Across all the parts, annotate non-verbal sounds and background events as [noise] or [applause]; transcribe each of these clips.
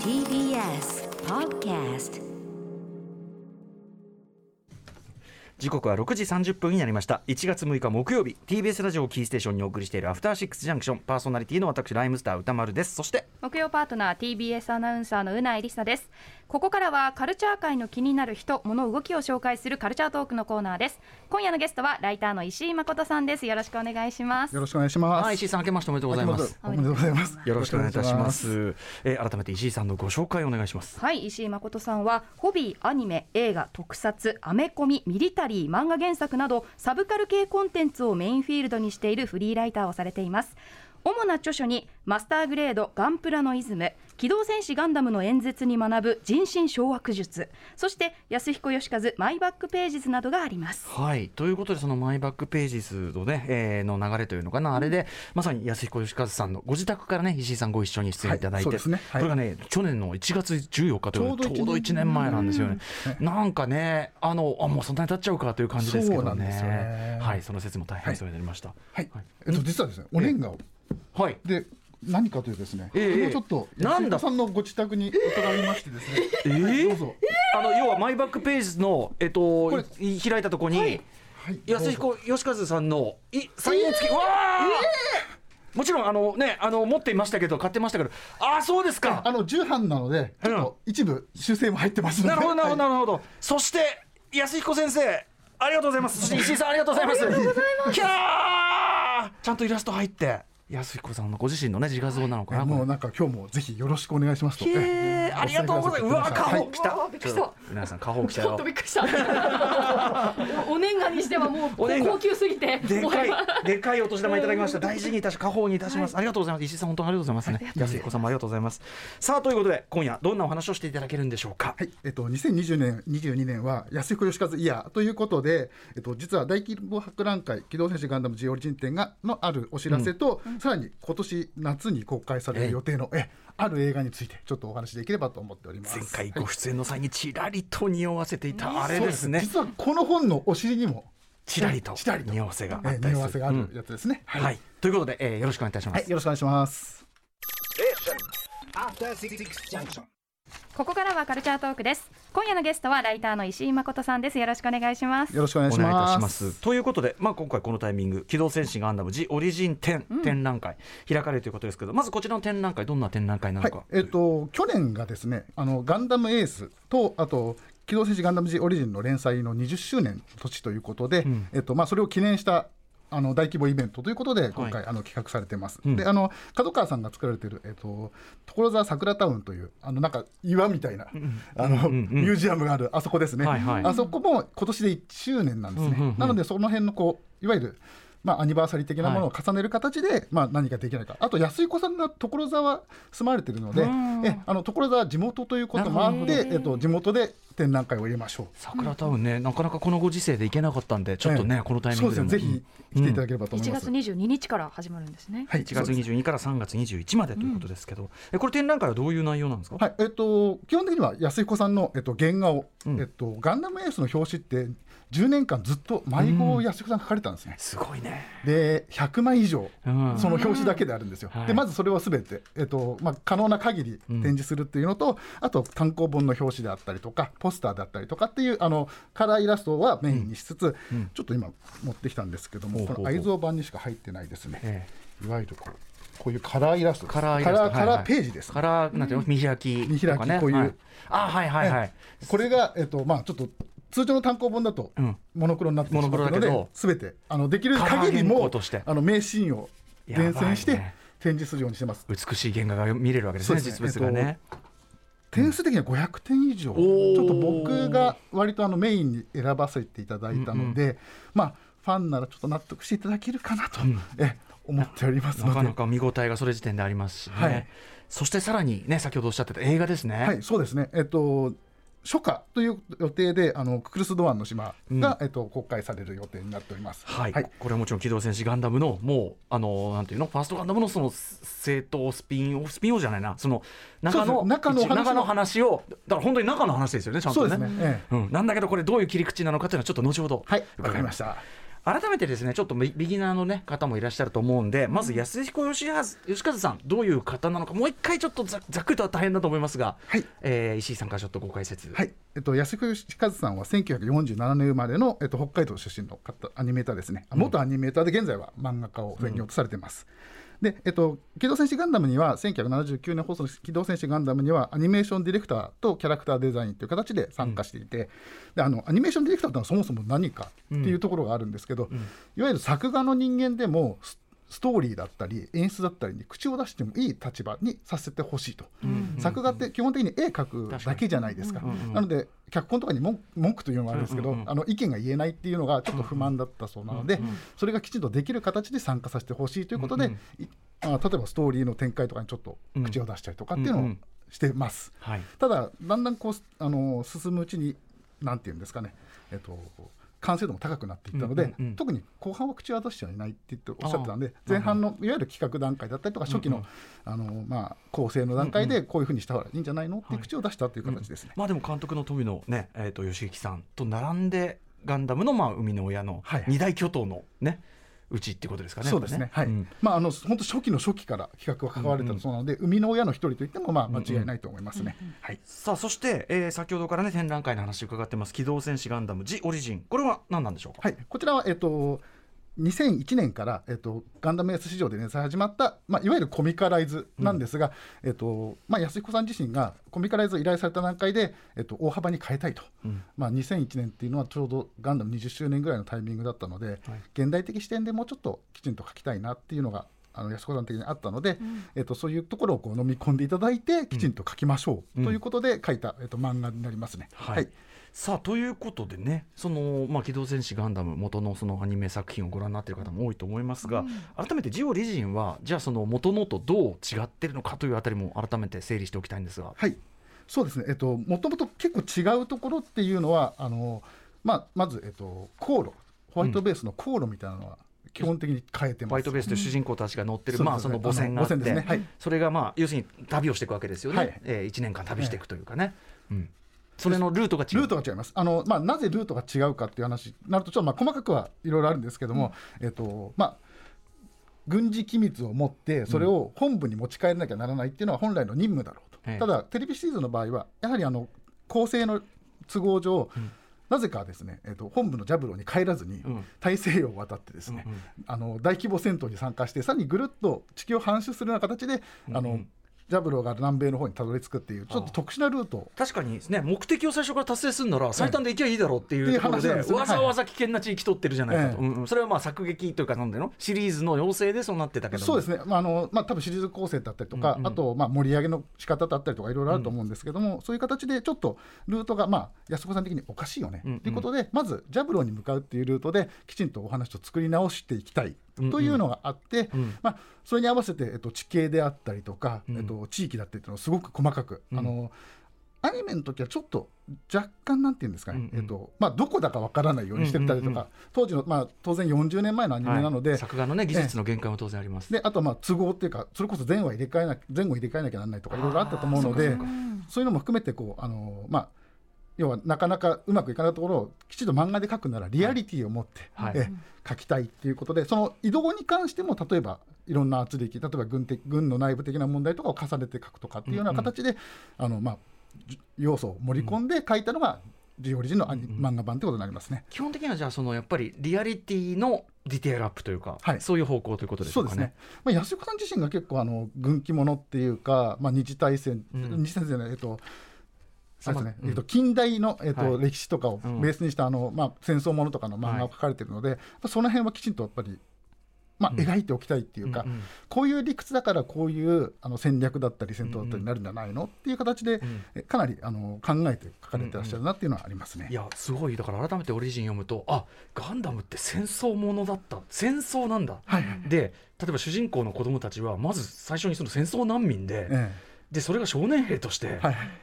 TBS Podcast 時刻は6時30分になりました。1月6日木曜日 TBS ラジオをキーステーションにお送りしているアフターシックスジャンクションパーソナリティの私ライムスター歌丸です。そして木曜パートナー TBS アナウンサーのうないりさです。ここからはカルチャー界の気になる人物動きを紹介するカルチャートークのコーナーです。今夜のゲストはライターの石井誠さんです。よろしくお願いします。よろしくお願いします。はい石井さん明けましておめでとうございます。おめでとうございます。よろしくお願いいたしま。す。えー改めて石井さんのご紹介をお願いします。はい石井誠さんはホビーアニメ映画特撮アメコミミリタリー漫画原作などサブカル系コンテンツをメインフィールドにしているフリーライターをされています。主な著書にマスターグレードガンプラのイズム機動戦士ガンダムの演説に学ぶ人心掌握術そして安彦義和マイバックページズなどがあります。はいということでそのマイバックページズのね、えーの流れというのかな、あれでまさに安彦義和さんのご自宅からね石井さんご一緒に出演いただいて、はいそうですね。はい。これがね去年の1月14日というちょうどちょうど1年前なんですよね、なんかねあのあもうそんなに経っちゃうかという感じですけどそうなんですよね。ねはいその説も大変そうになりました。はい。えっと実はですね、お年賀をはい。で何かというとですね、えうちょっとなんだ？さんのご自宅に伺いましてですね、えーはいどうぞ。あの要はマイバックページの、えっと、開いたとこに、はい。安彦義和さんのいサイン付き、うわーもちろんあのねあの持っていましたけど買ってましたけど。ああそうですか。あの重版なので、ちょっと一部修正も入ってますので。なるほどなるほどなはいるほど、そして安彦先生ありがとうございます。そして石井さんありがとうございます。ありがとうございます。キャー！ちゃんとイラスト入って安彦さんのご自身のね自画像なのかな、もうなんか今日もぜひよろしくお願いしますと。へえーありがとうございます。うわ、家宝来た。うわびっくりした皆さん、家宝来たよちょっと。びっくりした [laughs] おお年賀にしてはもうお年賀高級すぎてでかいでかいお年玉いただきました。大事にいたし、家宝にいたします。ありがとうございます。石井さん、本当にありがとうございますね。安彦さんもありがとうございます。さあ、ということで、今夜、どんなお話をしていただけるんでしょうか。はい、えっと、2020年、22年は安彦義和イヤーということで、えっと、実は大規模博覧会、機動戦士ガンダム G オリジン展がのあるお知らせと、さらに今年夏に公開される予定のえある映画について、ちょっとお話しできればと思っております。前回はいご出演の際にちらりと匂わせていたあれですね。実はこの本のお尻にも、ちらりとちらりと匂わせがあえったりする。匂わせがあるうんやつですね。はい。ということで、えーよろしくお願いいたします。はい、よろしくお願いします。Junction. ここからはカルチャートークです。今夜のゲストはライターの石井誠さんです。よろしくお願いします。よろしくお願いしお願いいたま。します。す。ということで、まあ、今回このタイミング「機動戦士ガンダム G オリジン展」展覧会開かれるということですけどまずこちらの展覧会どんな展覧会なのか、はい、えっ、と去年がですね、あのガンダムエースとあと機動戦士ガンダム G オリジンの連載の20周年の年ということで、ん。えっとまあそれを記念したあの大規模イベントということで今回、あの企画されてます。うん。であの角川さんが作られているえっ、と所沢桜タウンというあのなんか岩みたいな、[laughs] あの、ミュージアムがあるあそこですね。はいはい。あそこも今年で1周年なんですね。うんうんうん。なのでその辺のこういわゆるまあ、アニバーサリー的なものを重ねる形で、まあ、何かできないか。あと安井子さんが所沢住まわれてるのでうん。えあの所沢地元ということもあっなて、えっと、地元で展覧会を入れましょう。桜タウンね、なかなかこのご時世で行けなかったんでちょっとね、ええこのタイミングでぜひ来ていただければと思い1ます。月22日から始まるんですね。はい、1月そうです22から3月21までということですけど、えこれ展覧会はどういう内容なんですか、はい。えっと、基本的には安彦さんの、えっと、原画を、うん。えっと、ガンダムエースの表紙って10年間ずっと迷子を安彦さん描かれたんですね。すごいね、で100枚以上うん。その表紙だけであるんですよ。はい。でまずそれをすべて、えっとまあ、可能な限り展示するっていうのと、あと単行本の表紙であったりとかポスターであったりとかっていうあのカラーイラストはメインにしつつ、うん。ちょっと今持ってきたんですけどもほうほうほう。この愛蔵版にしか入ってないですね、えいわゆるこうこういうカラーイラスト。カラーイラスト。カラーページです、カラーなんていうの？見開きね。見開きこういう。はいあはいはい。はい、これが、えっとまあ、ちょっと通常の単行本だとうん。モノクロになってしまうので、すべてあのできる限りもあの名シーンを厳選して展示するようにしてます。美しい原画が見れるわけですねね。実物がね、点数的には500点以上、ー。ちょっと僕が割とあのメインに選ばせていただいたので、まあ、ファンならちょっと納得していただけるかなと、んえ思っておりますので、なかなか見応えがそれ時点でありますしね、はい。そしてさらにね先ほどおっしゃってた映画ですね、はい、そうですね、えっと、初夏という予定で、あのククルス・ドアンの島が、えっと、公開される予定になっております。はい、これはもちろん機動戦士ガンダムのもうあのなんていうの？ファーストガンダムのその正当スピンオフスピンオフじゃないな。その中の中の中の話をだから本当に中の話ですよねちゃんとね。そうですね、ええ。うん、なんだけどこれどういう切り口なのかというのはちょっと後ほどはい、わか伺いました。改めてですねちょっとビビギナーの、ね、方もいらっしゃると思うんでまず安彦義和義和さんどういう方なのかもう一回ちょっとざざっくりとは大変だと思いますが、はい。えー石井さんからちょっとご解説。はい、えっと、安彦義和さんは1947年生まれの、えっと、北海道出身の方アニメーターですね、あ元アニメーターで現在は漫画家を専業とされています。で、えっと、機動戦士ガンダムには1979年放送の機動戦士ガンダムにはアニメーションディレクターとキャラクターデザインという形で参加していて、であのアニメーションディレクターというのはそもそも何かっていうところがあるんですけど、いわゆる作画の人間でもスストーリーだったり演出だったりに口を出してもいい立場にさせてほしいと、作画って基本的に絵描くだけじゃないですか、なので脚本とかに文文句というのがあるんですけど、あの意見が言えないっていうのがちょっと不満だったそうなので、それがきちんとできる形で参加させてほしいということで、いあ例えばストーリーの展開とかにちょっと口を出したりとかっていうのをしてます。はい。ただだんだんこうあの進むうちになんていうんですかね、えっと完成度も高くなっていったので、うんうんうん。特に後半は口は出してはいないって言っておっしゃってたんで前半のいわゆる企画段階だったりとか初期の,、あのまあ、構成の段階でこういうふうにした方がいいんじゃないのっていう口を出したという形ですね。まあでも監督の富野ね、えー、と吉行さんと並んでガンダムのまあ生みの親のはい。二大巨頭のねうちってことですかね。そうですね、はい。うん。まあ、あの本当初期の初期から企画は関われたそうなので、生みの親の一人と言ってもまあ間違いないと思いますね。はい。さあそして、えー先ほどからね展覧会の話伺ってます「機動戦士ガンダムジ・オリジン」これは何なんでしょうか、はい、こちらは、えっと、2001年から、えっと、ガンダムエース市場で連載始まった、まあ、いわゆるコミカライズなんですが、えっとまあ、安彦さん自身がコミカライズを依頼された段階で、えっと、大幅に変えたいと、まあ、2001年っていうのはちょうどガンダム20周年ぐらいのタイミングだったので、現代的視点でもうちょっときちんと書きたいなっていうのがあの安子さん的にあったので、えっと、そういうところをこう飲み込んでいただいてきちんと書きましょうということで書いた、えっと、漫画になりますね。はいさあということでねその、まあ、機動戦士ガンダム元のそのアニメ作品をご覧になっている方も多いと思いますが、改めてジオリジンはじゃあその元のとどう違ってるのかというあたりも改めて整理しておきたいんですが。はい、そうですね、えっと、もともと結構違うところっていうのは、あのまあ、まず、えっと、航路、ホワイトベースの航路みたいなのは、基本的に変えてます。ホワイトベースで主人公たちが乗ってる、うん。まあ、その母船があって、ね。はい。それが、まあ、要するに旅をしていくわけですよね、はい。えー、1年間旅していくというかね、うん、それのルートが違う。ルートが違います。あのまあ、なぜルートが違うかっていう話になると、ちょっとまあ細かくはいろいろあるんですけども、えっとまあ、軍事機密を持って、それを本部に持ち帰らなきゃならないっていうのは本来の任務だろうと、ええ。ただ、テレビシリーズの場合は、やはりあの構成の都合上、なぜかですね、えっと本部のジャブローに帰らずに、ん。大西洋を渡ってですね、あの大規模戦闘に参加してさらにぐるっと地球を半周するような形で、あのジャブローが南米の方にたどり着くっていうちょっと特殊なルート。を確かにですね。目的を最初から達成するなら最短で行きゃいいだろうっていうところで、わざわざ危険な地域取ってるじゃないか。と、ええうんうん。それはまあ作劇というかなんでの？シリーズの要請でそうなってたけども。そうですね、まああのまあ多分シリーズ構成だったりとか、うんうん。あとまあ盛り上げの仕方だったりとかいろいろあると思うんですけども、そういう形でちょっとルートがまあ安子さん的におかしいよね、うんうんということでまずジャブローに向かうっていうルートできちんとお話を作り直していきたいというのがあって、うん。まあ、それに合わせて、えっと、地形であったりとか、うん。えっと、地域だったりというのをすごく細かく、あのアニメの時はちょっと若干なんていうんですかね、うんうん。えっとまあ、どこだかわからないようにしてたりとか、うんうんうん。当時の、まあ、当然40年前のアニメなので、はい作画のね技術の限界も当然あります、であとはまあ都合っていうかそれこそ前話入れ替えな前後入れ替えなきゃならないとかいろいろあったと思うのでそういうのも含めてこうあのまあ要はなかなかうまくいかないところをきちんと漫画で描くならリアリティを持って、はい。え描きたいっていうことでその移動に関しても例えばいろんな圧力例えば軍的軍の内部的な問題とかを重ねて描くとかっていうような形で、あのまあじ要素を盛り込んで描いたのが「ジオリジン」の漫画版ってことになりますね。基本的にはじゃあそのやっぱりリアリティのディテールアップというか、はい。そういう方向ということでしょかね。そううですね。まあ、安岡さん自身が結構あの軍記物っていうか、まあ、二次大戦、うん。二次大戦じゃない、えっと、あれですね。うん。えっと、近代の、えっとはい。歴史とかをうん。ベースにしたあの、まあ、戦争ものとかの漫画を描かれてるので、その辺はきちんとやっぱり、まあ、うん。描いておきたいっていうか、こういう理屈だからこういうあの戦略だったり戦闘だったりになるんじゃないの、っていう形で、かなりあの考えて書かれてらっしゃるなっていうのはありますね。いやすごい。だから改めてオリジン読むとあガンダムって戦争ものだった。戦争なんだ、で例えば主人公の子供たちはまず最初にその戦争難民で、えでそれが少年兵として、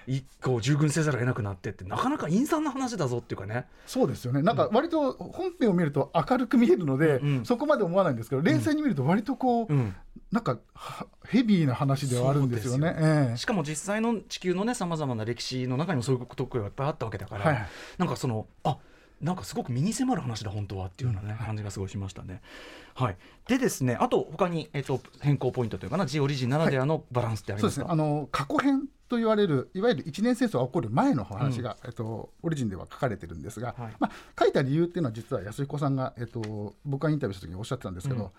一個従軍せざるを得なくなってってなかなか陰惨な話だぞっていうかね。そうですよね。なんか割と本編を見ると明るく見えるので、うんそこまで思わないんですけど冷静に見ると割とこう、うん。なんかはヘビーな話ではあるんですよね。ええ。しかも実際の地球のねさまざまな歴史の中にもそういうところがいっぱいあったわけだから、はいはい。なんかそのあなんかすごく身に迫る話だ本当はっていうようなね、感じがすごいしましたね。はい、でですねあと他に、えっと変更ポイントというかな G オリジンならではのバランスってありそうまか、ですすね。あの過去編と言われるいわゆる一年戦争が起こる前の話が、えっと、オリジンでは書かれてるんですが、はい。まあ、書いた理由っていうのは実は安彦さんが、えっと、僕がインタビューした時におっしゃってたんですけど、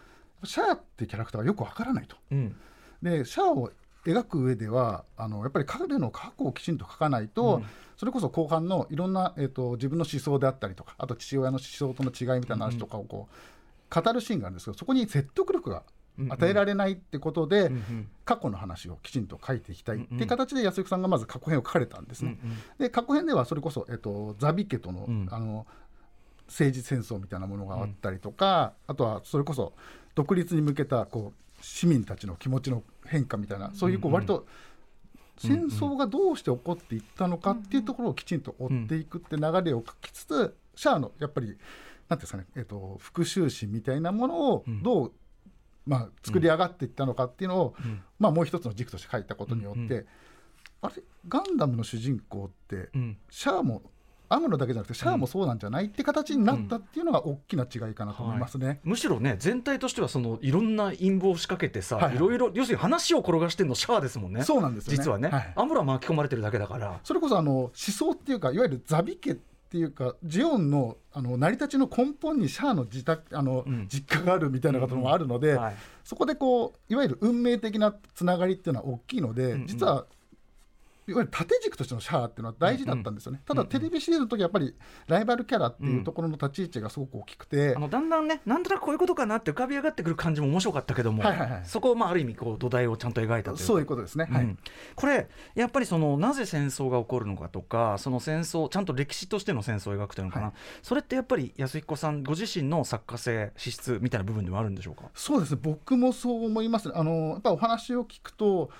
シャアってキャラクターがよくわからないと。うん。でシャアを描く上ではあのやっぱり彼の過去をきちんと書かないと、それこそ後半のいろんな、えっと自分の思想であったりとかあと父親の思想との違いみたいな話とかをこう、語るシーンがあるんですけどそこに説得力が与えられないってことで、過去の話をきちんと書いていきたいっていう形で安幸さんがまず過去編を書かれたんですね。で過去編ではそれこそ、えっと、ザビ家との,、ん。あの政治戦争みたいなものがあったりとか、あとはそれこそ独立に向けたこう市民たちの気持ちの変化みたいなそういうこう割と戦争がどうして起こっていったのかっていうところをきちんと追っていくって流れを書きつつ、シャアのやっぱりなんていうんですかね、えっと復讐心みたいなものをどう、まあ、作り上がっていったのかっていうのを、まあ、もう一つの軸として書いたことによって、あれガンダムの主人公って、うん。シャアもアムロだけじゃなくてシャアもそうなんじゃないって形になったっていうのが大きな違いかなと思いますね。むしろね全体としてはそのいろんな陰謀を仕掛けてさ、はいはい。いろいろ要するに話を転がしてるのシャアですもんね。そうなんですよね。実はね、はい。アムロは巻き込まれてるだけだから。それこそあの思想っていうかいわゆるザビ家っていうかジオンのあの成り立ちの根本にシャアの自宅あの、ん。実家があるみたいなこともあるので、はい。そこでこういわゆる運命的なつながりっていうのは大きいので、うんうん。実はいわゆる縦軸としてのシャアっていうのは大事だったんですよね、ただテレビシリーズの時はやっぱりライバルキャラっていうところの立ち位置がすごく大きくて、あのだんだんねなんとなくこういうことかなって浮かび上がってくる感じも面白かったけども、はいはいはい。そこをまあある意味こう土台をちゃんと描いたというか。そういうことですね。はい。うんこれやっぱりそのなぜ戦争が起こるのかとかその戦争ちゃんと歴史としての戦争を描くというのかな、はい。それってやっぱり安彦さんご自身の作家性資質みたいな部分でもあるんでしょうか？そうですね。僕もそう思いますあのやっぱお話を聞くと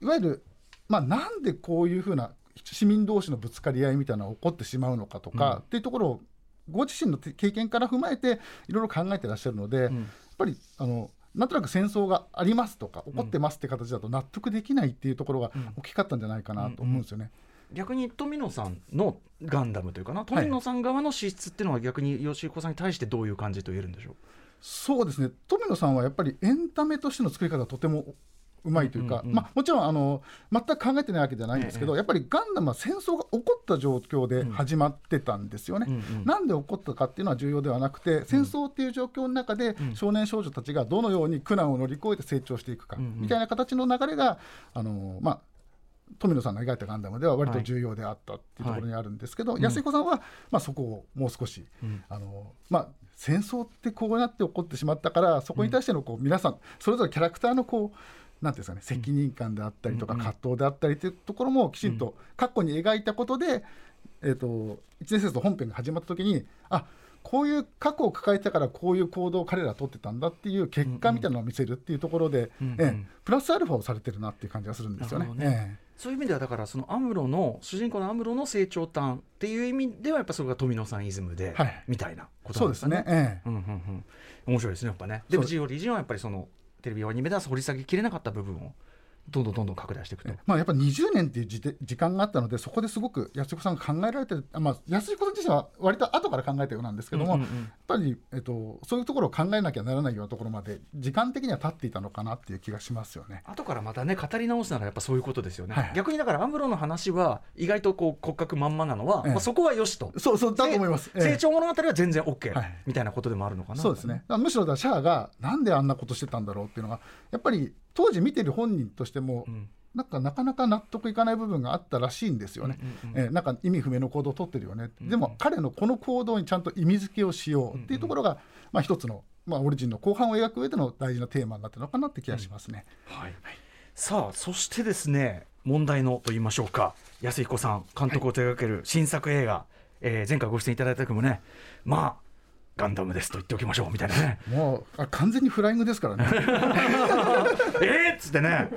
いわゆる、まあ、なんでこういうふうな市民同士のぶつかり合いみたいなのが起こってしまうのかとか、うん。っていうところをご自身の経験から踏まえていろいろ考えてらっしゃるので、やっぱりあのなんとなく戦争がありますとか起こってますって形だと納得できないっていうところが大きかったんじゃないかなと思うんですよね。逆に富野さんのガンダムというかな富野さん側の資質っていうのは逆に吉彦さんに対してどういう感じと言えるんでしょう？そうですね。富野さんはやっぱりエンタメとしての作り方がとてもうまいというか、うんうんうん。まあ、もちろんあの全く考えてないわけじゃないんですけど、やっぱりガンダムは戦争が起こった状況で始まってたんですよね。うんうん。なんで起こったかっていうのは重要ではなくて、戦争っていう状況の中で少年少女たちがどのように苦難を乗り越えて成長していくか、うんうん。みたいな形の流れがあの、まあ、富野さんが描いたガンダムでは割と重要であったっていうところにあるんですけど、安彦さんは、まあ、そこをもう少し、あのまあ、戦争ってこうやって起こってしまったからそこに対してのこう皆さんそれぞれキャラクターのこうなんていうんですかね、責任感であったりとか、葛藤であったりというところもきちんと過去に描いたことで、えー、と一年生と本編が始まった時にあこういう過去を抱えてたからこういう行動を彼らは取ってたんだっていう結果みたいなのを見せるっていうところで、うんうんええプラスアルファをされてるなっていう感じがするんですよね。そういう意味ではだからそのアムロの主人公のアムロの成長端っていう意味ではやっぱそれが富野さんイズムで、はい。みたいなことなんでかね。ね。。ええ。うんうんうん、面白いですねやっぱね。でもそう。ジオリジンはやっぱりそのテレビアニメでは掘り下げきれなかった部分をどんどんどんどん拡大していくと。まあ、やっぱり20年っていう時時間があったのでそこですごく安彦さんが考えられてる、まあ、安彦さん自身は割と後から考えたようなんですけども、うんうんうん。やっぱり、えっと、そういうところを考えなきゃならないようなところまで時間的には経っていたのかなっていう気がしますよね。後からまたね語り直すならやっぱそういうことですよね、はい逆にだからアムロの話は意外とこう骨格まんまなのは、ええ。まあ、そこはよしと。そうそうだと思います。ええ。成長物語は全然 OK、はい。みたいなことでもあるのかな。そうですね。むしろシャアがなんであんなことしてたんだろうっていうのがやっぱり当時見てる本人としても、んなんかなかなか納得いかない部分があったらしいんですよね。えーなんか意味不明の行動を取ってるよね。でも彼のこの行動にちゃんと意味付けをしようっていうところが、まあ一つのまあオリジンの後半を描く上での大事なテーマになってるのかなって気がしますね。はい、さあそしてですね問題のと言いましょうか安彦さん監督を手掛ける新作映画、えー前回ご出演いただいた時もねまあガンダムですと言っておきましょうみたいなね。もうあ完全にフライングですからね。えーっつってね。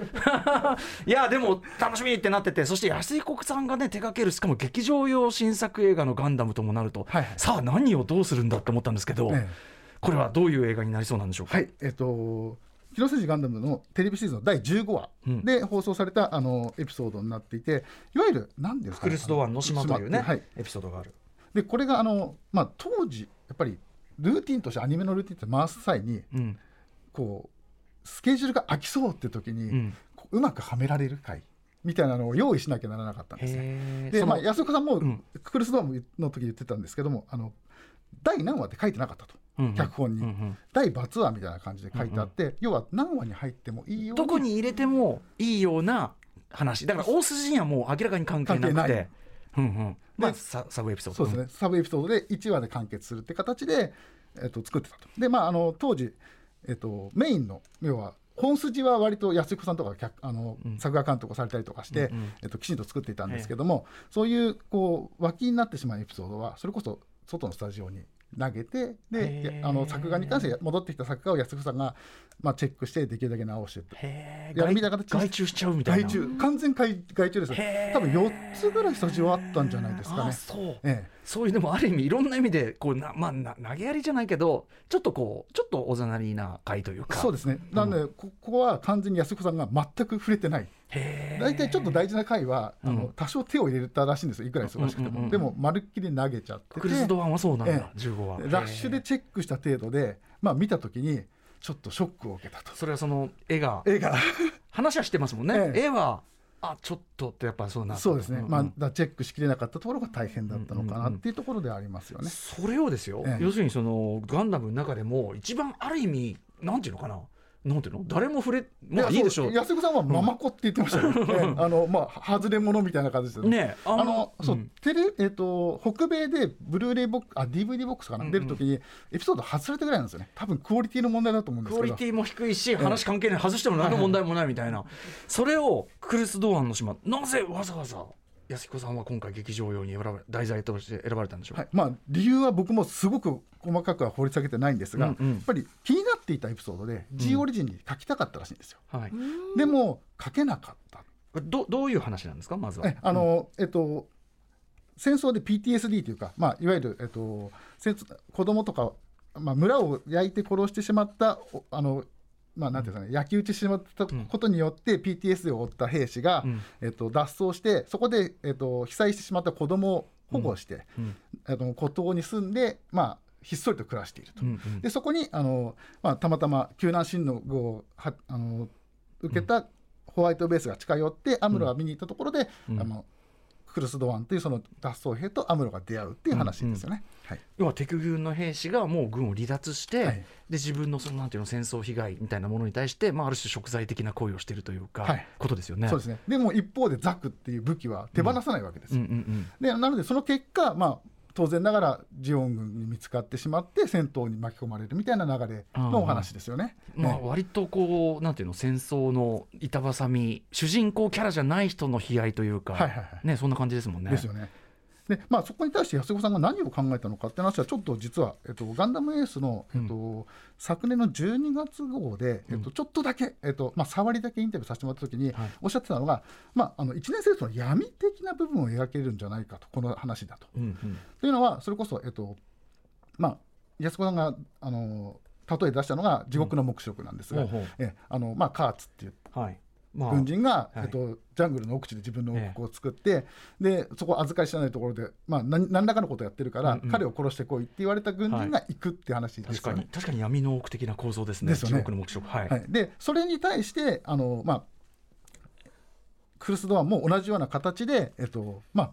[laughs] いやでも楽しみってなっててそして安井国さんがね手掛けるしかも劇場用新作映画のガンダムともなると、はいさあ何をどうするんだって思ったんですけど、ええ。これはどういう映画になりそうなんでしょうか、はい、えっと「広瀬ガンダム」のテレビシリーズの第15話で放送された、あのエピソードになっていていわゆる何ですかねクリス・ドワンの島というね、はい、エピソードがある。でこれがあの、まあ、当時やっぱりルーティンとしてアニメのルーティンって回す際にうん。こうスケジュールが空きそうって時に、うん。こううまくはめられる回みたいなのを用意しなきゃならなかったんですね。で、まあ、安岡さんも、うん。クルスドアムの時言ってたんですけどもあの第何話って書いてなかったと、うんうん。脚本に、うんうん。第罰話みたいな感じで書いてあって、要は何話に入ってもいいようどこに入れてもいいような話。だから大筋にはもう明らかに関係なくてうんうん。まあでササブエピソード。そうですね、サブエピソードで1話で完結するって形で、えっと、作ってたと。でまああの当時、えっと、メインの要は本筋は割と安彦さんとかあの、うん。作画監督をされたりとかして、うんうん。えっと、きちんと作っていたんですけども、そういうこう脇になってしまうエピソードはそれこそ外のスタジオに投げてであの作画に関して戻ってきた作画を安彦さんが、まあ、チェックしてできるだけ直してって。へいやえみたいな形で外注しちゃうみたいな。外注。完全外外注です多分4つぐらいスタジオあったんじゃないですかあね。そう。ええ。そういうでもある意味いろんな意味でこうなまあな投げやりじゃないけどちょっとこうちょっとおざなりな回というか。そうですね、なので、こここは完全に安彦さんが全く触れてない、大体ちょっと大事な回は、あうん。の多少手を入れたらしいんですよ、いくら忙しくても、でも、まるっきり投げちゃってて、クルスドアンはそうなんだ、え15話。ラッシュでチェックした程度で、まあ、見たときに、ちょっとショックを受けたと。それはその絵が。映画話はしてますもんね、ええ。絵はあちょっとってやっぱそうなそうですね、まあ、だチェックしきれなかったところが大変だったのかなっていうところではありますよね。それをですよ、ええ。要するにそのガンダムの中でも一番ある意味なんていうのかななんていうの？誰も触れまあいいでしょう。安彦さんはママ子って言ってましたよ、ね。[laughs] あのまあ、外れ者みたいな感じですよね。ねああのそう、ん。テレえっ、と北米でブルーレイボックあ DVD ボックスかな、うんうん。出るときにエピソード外されたぐらいなんですよね。多分クオリティの問題だと思うんですけど。クオリティも低いし話関係ない外しても何の問題もないみたいな。それをクルス・ドアンの島なぜわざわざ安彦さんは今回劇場用に選ばれ題材として選ばれたんでしょうはい。まあ、理由は僕もすごく細かくは掘り下げてないんですが、うんうん。やっぱり気になっていたエピソードで G オリジンに書きたかったらしいんですよ、はい、でも書けなかった。どどういう話なんですか？まずは。えあの、えっと戦争で PTSD というか、まあ、いわゆる、えっと、子供とか、まあ、村を焼いて殺してしまったおあのまあ、なんていうんですかね、焼き討ちしまったことによって PTSD を負った兵士が、うん。えっと、脱走してそこで、えっと、被災してしまった子供を保護して、うん。あの孤島に住んで、まあ、ひっそりと暮らしていると。うんうん。でそこにあの、まあ、たまたま救難進路をはあの受けたホワイトベースが近寄って、アムロが見に行ったところで、うん。あのクルス・ドワンというその脱走兵とアムロが出会うっていう話ですよね。はい要は敵軍の兵士がもう軍を離脱して、はいで自分のそのなんていうの戦争被害みたいなものに対して、まあ、ある種贖罪的な行為をしているというか、はいことですよね。そうですねでも一方でザクっていう武器は手放さないわけですよ。うんうんうんでなのでその結果、まあ、当然ながらジオン軍に見つかってしまって戦闘に巻き込まれるみたいな流れのお話ですよね。まあ、ね割とこうなんていうの戦争の板挟み主人公キャラじゃない人の悲哀というか、はいはいはいね、そんな感じですもんね。ですよね。でまあ、そこに対して安子さんが何を考えたのかって話はちょっと実は、えっと、ガンダムエースの、えっと昨年の12月号で、えっと、ちょっとだけ、えっとまあ、触りだけインタビューさせてもらった時にはい。おっしゃってたのが、まあ、あの一年生との闇的な部分を描けるんじゃないかとこの話だと。うんうん。というのはそれこそ、えっとまあ、安子さんがあの例え出したのが地獄の黙示録なんですが、ほうほう。えあのまあ、カーツっていう。はい。まあ軍人が、はい。えっと、ジャングルの奥地で自分の王国を作って、でそこ預かり知らないところで、まあ、何何らかのことをやってるから、彼を殺してこいって言われた軍人が行くって話ですよね。確かに確かに闇の奥的な構造ですね。ですよね。は。い。はい、でそれに対してあの、まあ、クルス・ドアンも同じような形で、えっとまあ、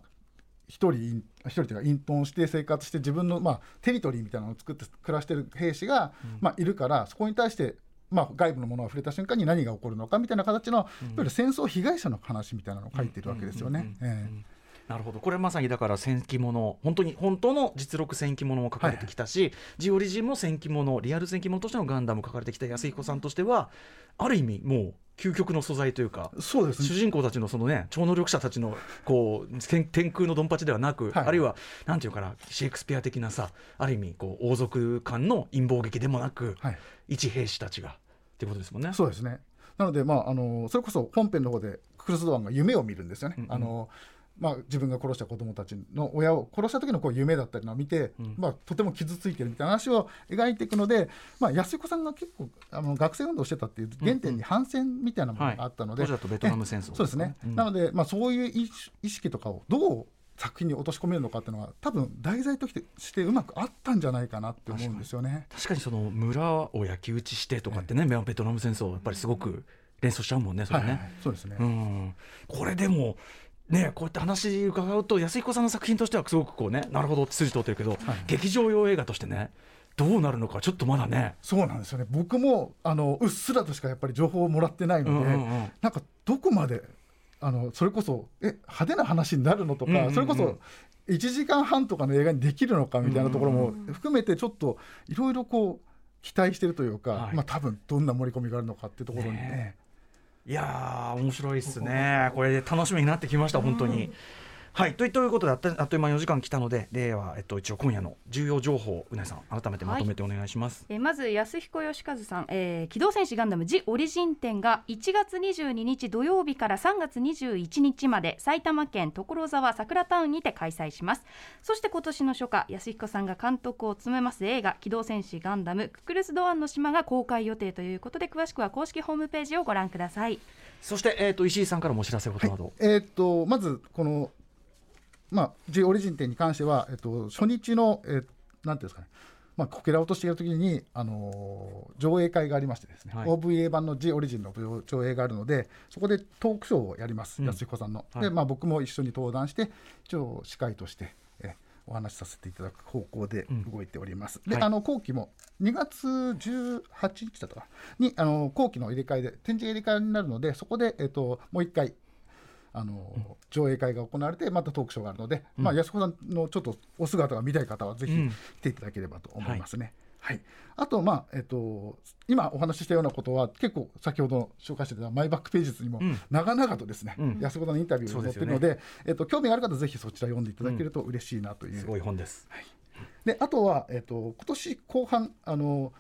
一人隠一人というか隠遁して生活して自分の、まあ、テリトリーみたいなのを作って暮らしてる兵士が、まあ、いるからそこに対して、まあ、外部のものが触れた瞬間に何が起こるのかみたいな形の、いわゆる戦争被害者の話みたいなのを書いてるわけですよね。ええなるほどこれまさにだから戦記物本当に本当の実録戦記物も書かれてきたし、ジオリジンも戦記物リアル戦記物としてのガンダム書かれてきた安彦さんとしてはある意味もう究極の素材というかそうですね主人公たちのそのね超能力者たちのこう天天空のドンパチではなく、はいあるいはなんていうかなシェイクスピア的なさある意味こう王族間の陰謀劇でもなく、はい一兵士たちがっていうことですもんね。そうですね。なので、まあ、あのそれこそ本編の方でクルス・ドアンが夢を見るんですよね。うんうんあのまあ、自分が殺した子供たちの親を殺した時のこう夢だったりのを見て、うん。まあ、とても傷ついてるみたいな話を描いていくので、まあ、安彦さんが結構あの学生運動をしてたっていう原点に反戦みたいなものがあったので、当時だとベトナム戦争そうですね、うん。なので、まあ、そういう意意識とかをどう作品に落とし込めるのかっていうのは多分題材としてしてうまくあったんじゃないかなって思うんですよね。確かにその村を焼き討ちしてとかってね、ベトナム戦争やっぱりすごく連想しちゃうもんねそれね、はいはい。そうですね、うん、これでもねこうやって話伺うと安彦さんの作品としてはすごくこうねなるほどって筋通ってるけど、劇場用映画としてねどうなるのかちょっとまだね。そうなんですよね。僕もあのうっすらとしかやっぱり情報をもらってないので、うんうんうん。なんかどこまであのそれこそえ派手な話になるのとか、うんうんうん。それこそ1時間半とかの映画にできるのかみたいなところも含めてちょっといろいろこう期待してるというか、はい。まあ多分どんな盛り込みがあるのかっていうところにね。ねいやー面白いっすねこれで楽しみになってきました本当に。はい。といということであっとあっという間に4時間来たのででは、えっと、一応今夜の重要情報うなえさん改めてまとめてお願いします。えーまず安彦義和さん、えー機動戦士ガンダムジオリジン展が1月22日土曜日から3月21日まで埼玉県所沢桜タウンにて開催します。そして今年の初夏安彦さんが監督を務めます映画機動戦士ガンダムククルス・ドアンの島が公開予定ということで詳しくは公式ホームページをご覧ください。そして、えっと石井さんからもお知らせことなど、えーっとまずこの、まあ、G オリジン展に関しては、えっと、初日の、えーなんていうんですかね、まあ、こけら落としている時に、あのー上映会がありましてですね、はい。OVA 版の G オリジンの上映があるのでそこでトークショーをやります、うん。安彦さんの。はい。で、まあ、僕も一緒に登壇して一応司会として、えお話しさせていただく方向でうん。動いております。で、はい。あの後期も2月18日だったかな？にあの後期の入れ替えで展示入れ替えになるのでそこで、えっともう一回あの、上映会が行われてまたトークショーがあるので、まあ、安子さんのちょっとお姿が見たい方はぜひうん。来ていただければと思いますね。はい。あと、まあえっと、今お話ししたようなことは結構先ほど紹介してたマイバックページにもうん。長々とですね、うん。安子さんのインタビューが載ってるのでえっと、興味がある方はぜひそちら読んでいただけると嬉しいなという。すごい本です。であとは、えっと今年後半あの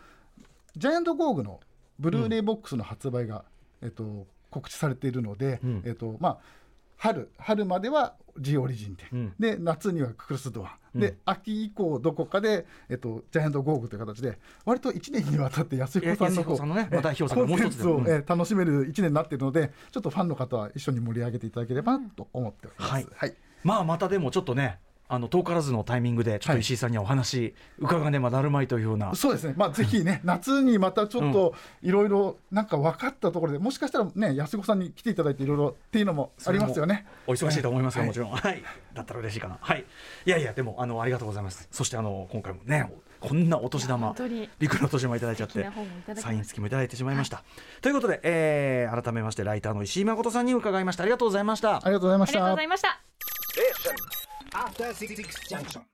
ジャイアントゴーグのブルーレイボックスの発売が、えっと告知されているので、うん。えっとまあ、春春までは G オリジン展、うん。で夏にはクルスドア、うん。で秋以降どこかで、えっと、ジャイアントゴーグという形で割と1年にわたって安彦さんのこうねえまあ代表作のもう一つでコンテンツをうん。え楽しめる1年になっているのでちょっとファンの方は一緒に盛り上げていただければと思っております。はい。はい。まあまたでもちょっとねあの遠からずのタイミングでちょっと石井さんにはお話伺わねばなるまいというような、そうですね、まあ、ぜひね、夏にまたちょっといろいろなんか分かったところで、もしかしたらね、安子さんに来ていただいて、いろいろっていうのもありますよね。お忙しいと思いますよ、はいもちろん、はい、だったら嬉しいかな、はい、いやいや、でも、あの、ありがとうございます。そして、あの、今回もね、こんなお年玉本当に、陸のお年玉いただいちゃってサイン付きもいただいてしまいました。ということで、えー改めまして、ライターの石井誠さんに伺いました。ありがとうございました。あ。りがとうございました。ありがとうござ。いました After Six Junction.